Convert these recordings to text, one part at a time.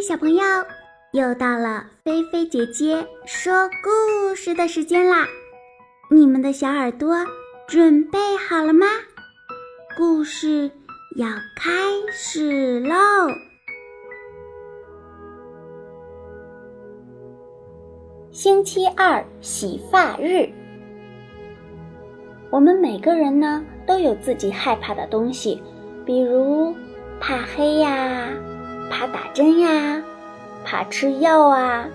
小朋友，又到了菲菲姐姐说故事的时间啦！你们的小耳朵准备好了吗？故事要开始喽！星期二洗发日，我们每个人呢都有自己害怕的东西，比如怕黑呀。怕打针呀，怕吃药啊，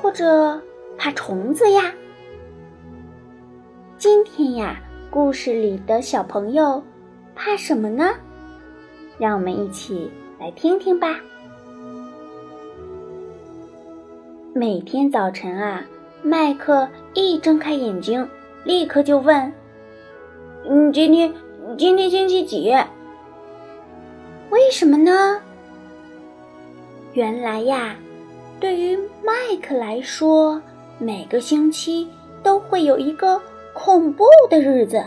或者怕虫子呀。今天呀，故事里的小朋友怕什么呢？让我们一起来听听吧。每天早晨啊，麦克一睁开眼睛，立刻就问：“嗯，今天今天星期几？为什么呢？”原来呀，对于麦克来说，每个星期都会有一个恐怖的日子，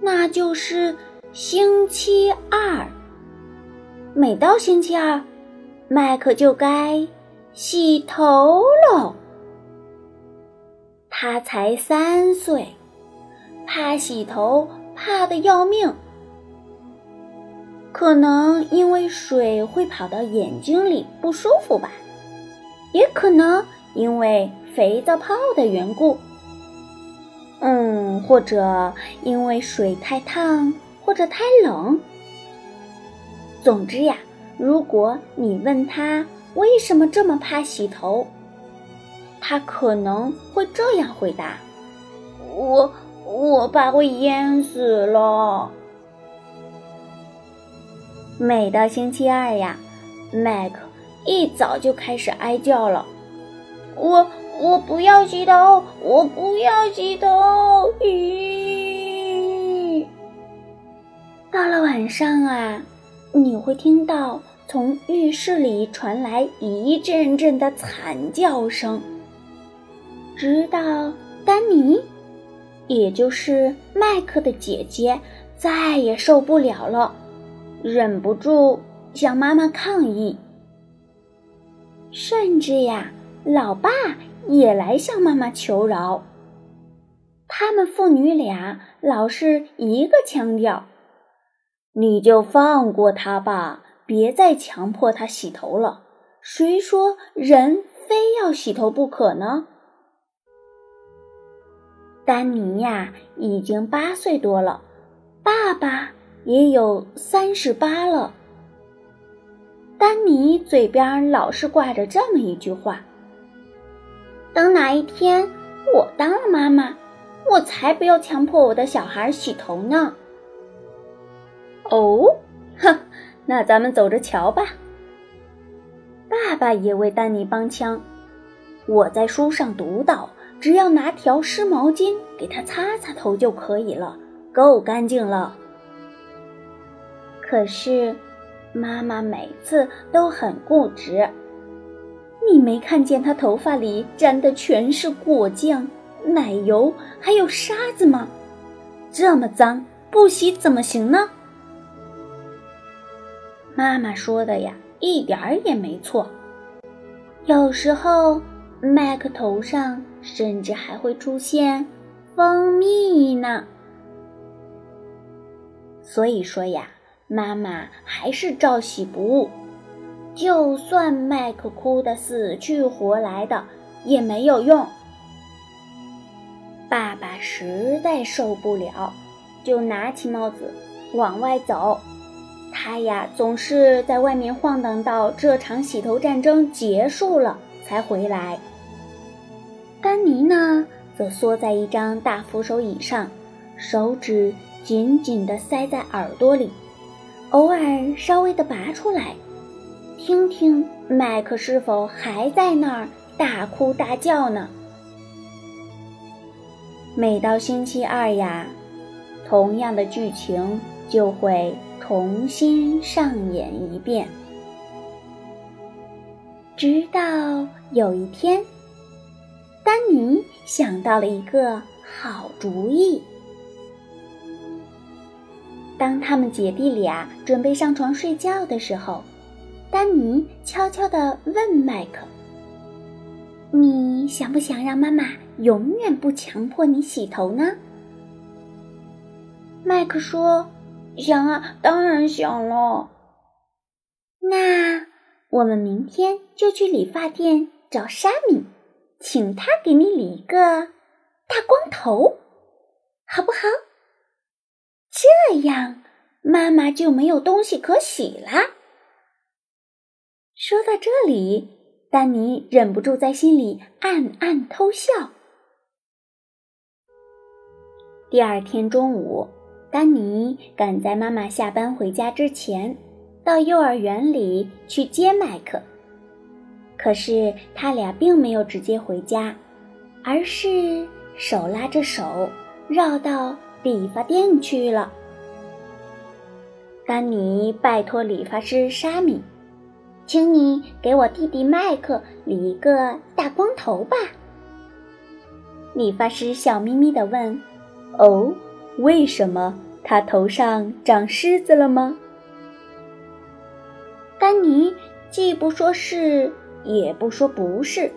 那就是星期二。每到星期二，麦克就该洗头喽。他才三岁，怕洗头怕的要命。可能因为水会跑到眼睛里不舒服吧，也可能因为肥皂泡的缘故。嗯，或者因为水太烫或者太冷。总之呀，如果你问他为什么这么怕洗头，他可能会这样回答：“我我怕会淹死了。”每到星期二呀，麦克一早就开始哀叫了。我我不要洗头，我不要洗头。咦！到了晚上啊，你会听到从浴室里传来一阵阵的惨叫声，直到丹尼，也就是麦克的姐姐，再也受不了了。忍不住向妈妈抗议，甚至呀，老爸也来向妈妈求饶。他们父女俩老是一个腔调：“你就放过他吧，别再强迫他洗头了。谁说人非要洗头不可呢？”丹尼呀，已经八岁多了，爸爸。也有三十八了。丹尼嘴边老是挂着这么一句话：“等哪一天我当了妈妈，我才不要强迫我的小孩洗头呢。”哦，哼，那咱们走着瞧吧。爸爸也为丹尼帮腔：“我在书上读到，只要拿条湿毛巾给他擦擦头就可以了，够干净了。”可是，妈妈每次都很固执。你没看见她头发里沾的全是果酱、奶油，还有沙子吗？这么脏，不洗怎么行呢？妈妈说的呀，一点儿也没错。有时候，麦克头上甚至还会出现蜂蜜呢。所以说呀。妈妈还是照洗不误，就算麦克哭得死去活来的也没有用。爸爸实在受不了，就拿起帽子往外走。他呀，总是在外面晃荡到这场洗头战争结束了才回来。丹尼呢，则缩在一张大扶手椅上，手指紧紧地塞在耳朵里。偶尔稍微的拔出来，听听麦克是否还在那儿大哭大叫呢？每到星期二呀，同样的剧情就会重新上演一遍，直到有一天，丹尼想到了一个好主意。当他们姐弟俩准备上床睡觉的时候，丹尼悄悄地问麦克：“你想不想让妈妈永远不强迫你洗头呢？”麦克说：“想啊，当然想了。”那我们明天就去理发店找沙米，请他给你理一个大光头，好不好？这样妈妈就没有东西可洗了。说到这里，丹尼忍不住在心里暗暗偷笑。第二天中午，丹尼赶在妈妈下班回家之前。到幼儿园里去接麦克，可是他俩并没有直接回家，而是手拉着手绕到理发店去了。丹尼拜托理发师沙米，请你给我弟弟麦克理一个大光头吧。理发师笑眯眯地问：“哦，为什么他头上长虱子了吗？”丹尼既不说是，也不说不是，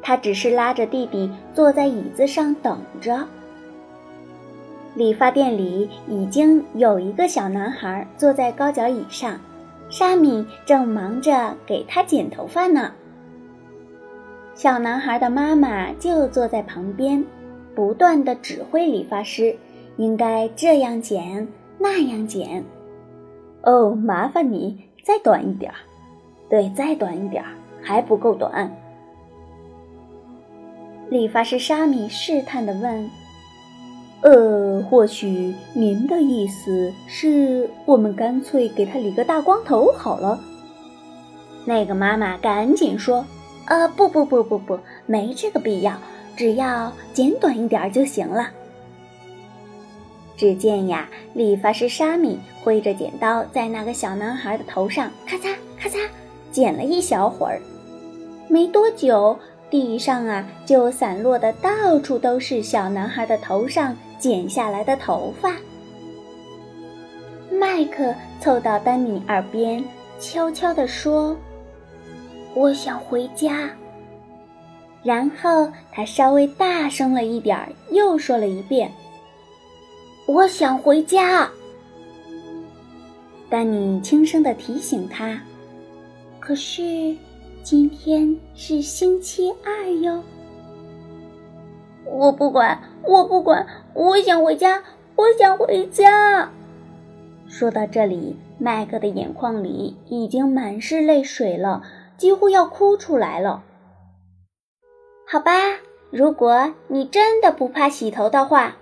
他只是拉着弟弟坐在椅子上等着。理发店里已经有一个小男孩坐在高脚椅上，沙米正忙着给他剪头发呢。小男孩的妈妈就坐在旁边，不断的指挥理发师应该这样剪，那样剪。哦，麻烦你。再短一点儿，对，再短一点儿，还不够短。理发师沙米试探的问：“呃，或许您的意思是我们干脆给他理个大光头好了？”那个妈妈赶紧说：“呃，不不不不不，没这个必要，只要剪短一点就行了。”只见呀，理发师沙米挥着剪刀，在那个小男孩的头上咔嚓咔嚓剪了一小会儿，没多久，地上啊就散落的到处都是小男孩的头上剪下来的头发。麦克凑到丹尼耳边，悄悄地说：“我想回家。”然后他稍微大声了一点儿，又说了一遍。我想回家，丹尼轻声的提醒他。可是今天是星期二哟。我不管，我不管，我想回家，我想回家。说到这里，麦克的眼眶里已经满是泪水了，几乎要哭出来了。好吧，如果你真的不怕洗头的话。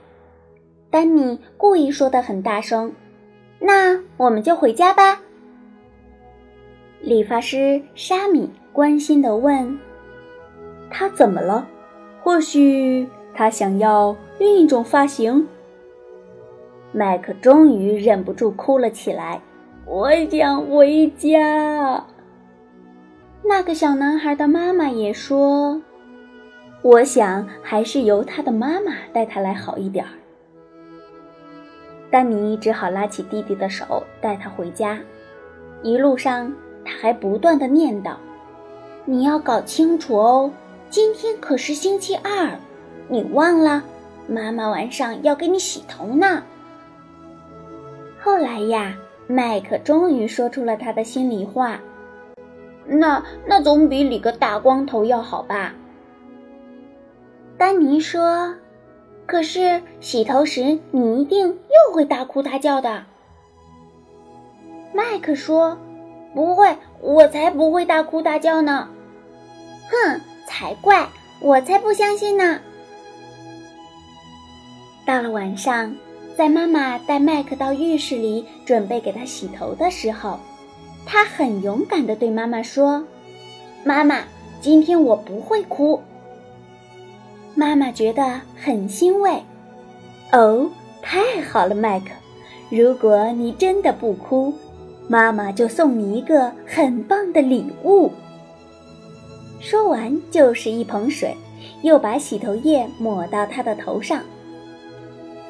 丹尼故意说的很大声，那我们就回家吧。理发师沙米关心的问：“他怎么了？或许他想要另一种发型。”麦克终于忍不住哭了起来：“我想回家。”那个小男孩的妈妈也说：“我想还是由他的妈妈带他来好一点儿。”丹尼只好拉起弟弟的手，带他回家。一路上，他还不断的念叨：“你要搞清楚哦，今天可是星期二，你忘了？妈妈晚上要给你洗头呢。”后来呀，麦克终于说出了他的心里话：“那那总比理个大光头要好吧？”丹尼说。可是洗头时你一定又会大哭大叫的。麦克说：“不会，我才不会大哭大叫呢。”才怪，我才不相信呢。到了晚上，在妈妈带麦克到浴室里准备给他洗头的时候，他很勇敢地对妈妈说：“妈妈，今天我不会哭。”妈妈觉得很欣慰，哦，太好了，麦克！如果你真的不哭，妈妈就送你一个很棒的礼物。说完就是一盆水，又把洗头液抹到他的头上。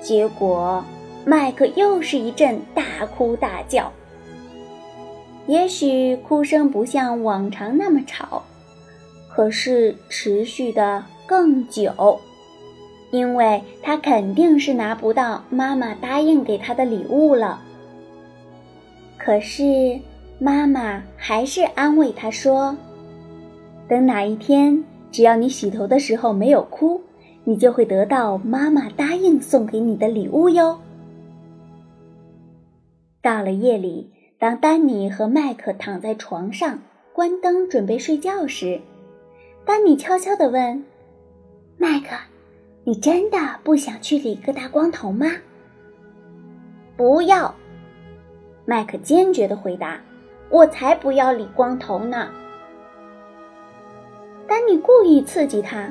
结果，麦克又是一阵大哭大叫。也许哭声不像往常那么吵，可是持续的更久，因为他肯定是拿不到妈妈答应给他的礼物了。可是妈妈还是安慰他说：“等哪一天，只要你洗头的时候没有哭，你就会得到妈妈答应送给你的礼物哟。”到了夜里。当丹尼和麦克躺在床上关灯准备睡觉时，丹尼悄悄地问：“麦克，你真的不想去理个大光头吗？”“不要！”麦克坚决地回答，“我才不要理光头呢。”丹尼故意刺激他：“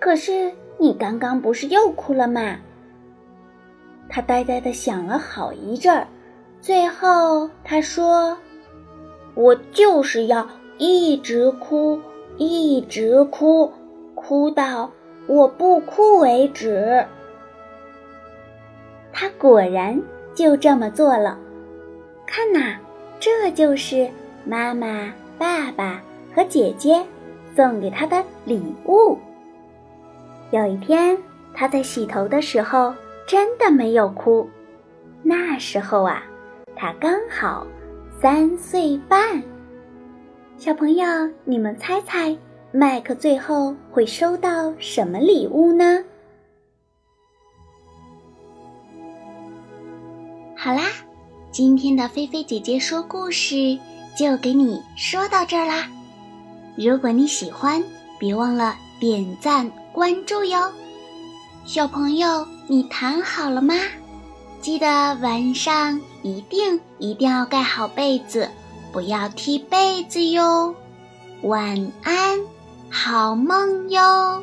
可是你刚刚不是又哭了吗？”他呆呆地想了好一阵儿。最后，他说：“我就是要一直哭，一直哭，哭到我不哭为止。”他果然就这么做了。看呐，这就是妈妈、爸爸和姐姐送给他的礼物。有一天，他在洗头的时候真的没有哭。那时候啊。他刚好三岁半，小朋友，你们猜猜，麦克最后会收到什么礼物呢？好啦，今天的菲菲姐姐说故事就给你说到这儿啦。如果你喜欢，别忘了点赞关注哟。小朋友，你躺好了吗？记得晚上一定一定要盖好被子，不要踢被子哟。晚安，好梦哟。